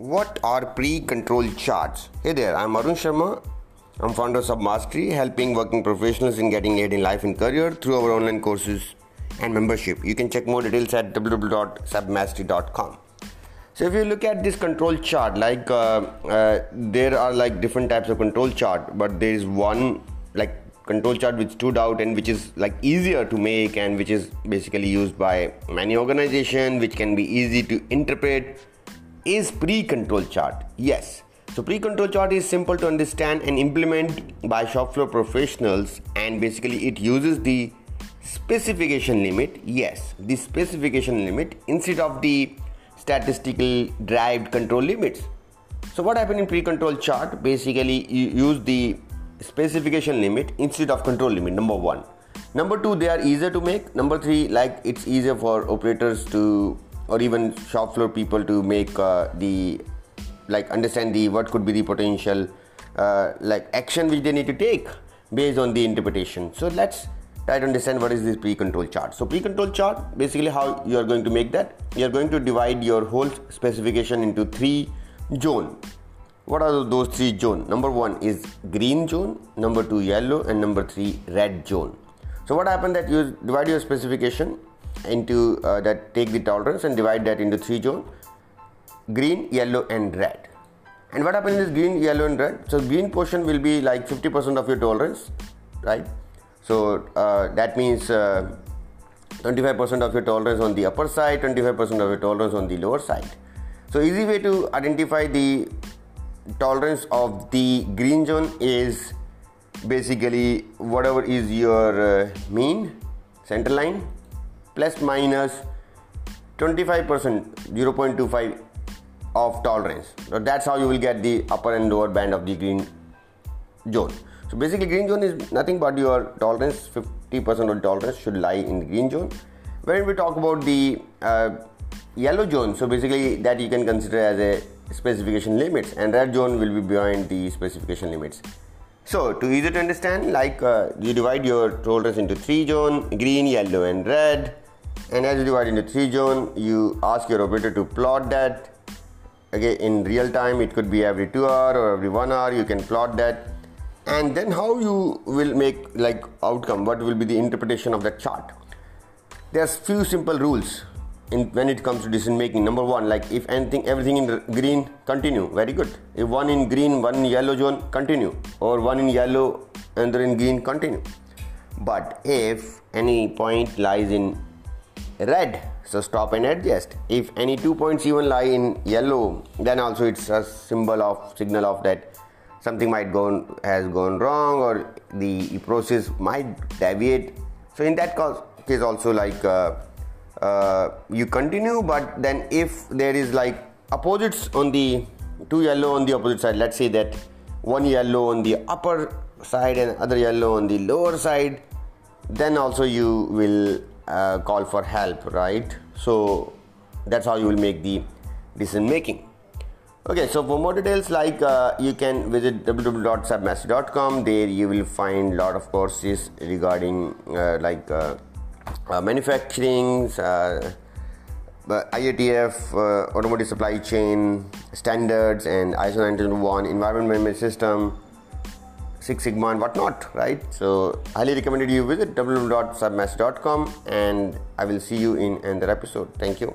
What are pre-control charts? Hey there, I'm Arun Sharma. I'm founder of Submastery, helping working professionals in getting ahead in life and career through our online courses and membership. You can check more details at www.submastery.com. So if you look at this control chart, like uh, uh, there are like different types of control chart, but there is one like control chart which stood out and which is like easier to make and which is basically used by many organization, which can be easy to interpret is pre-control chart. Yes. So pre-control chart is simple to understand and implement by shop floor professionals and basically it uses the specification limit. Yes the specification limit instead of the statistical derived control limits. So what happened in pre-control chart? Basically you use the specification limit instead of control limit number one. Number two they are easier to make. Number three like it's easier for operators to or even shop floor people to make uh, the like understand the what could be the potential uh, like action which they need to take based on the interpretation. So let's try to understand what is this pre-control chart. So pre-control chart basically how you are going to make that. You are going to divide your whole specification into three zone. What are those three zone? Number one is green zone number two yellow and number three red zone. So what happened that you divide your specification into uh, that take the tolerance and divide that into three zone green yellow and red. And what happens is green yellow and red? So green portion will be like 50% of your tolerance right? So uh, that means uh, 25% of your tolerance on the upper side 25% of your tolerance on the lower side. So easy way to identify the tolerance of the green zone is basically whatever is your uh, mean center line plus minus 25% 0.25 of tolerance. So that's how you will get the upper and lower band of the green zone. So basically green zone is nothing but your tolerance 50% of tolerance should lie in the green zone. When we talk about the uh, yellow zone so basically that you can consider as a specification limits and red zone will be behind the specification limits. So to easy to understand like uh, you divide your tolerance into three zone green yellow and red and as you divide into three zone you ask your operator to plot that. Okay in real time it could be every two hour or every one hour you can plot that. And then how you will make like outcome? What will be the interpretation of that chart? There's few simple rules in when it comes to decision making. Number one like if anything everything in green continue. Very good. If one in green one in yellow zone continue. Or one in yellow another in green continue. But if any point lies in red. So stop and adjust. If any two points even lie in yellow then also it's a symbol of signal of that something might go has gone wrong or the process might deviate. So in that case also like uh, uh, you continue but then if there is like opposites on the two yellow on the opposite side let's say that one yellow on the upper side and other yellow on the lower side then also you will uh, call for help right? So that's how you will make the decision making. Okay so for more details like uh, you can visit www.submastery.com there you will find lot of courses regarding uh, like uh, uh, manufacturing uh, IATF, uh, automotive supply chain standards, and ISO 9001 environment management system, Six Sigma, and whatnot, right? So, highly recommended you visit www.submastery.com, and I will see you in another episode. Thank you.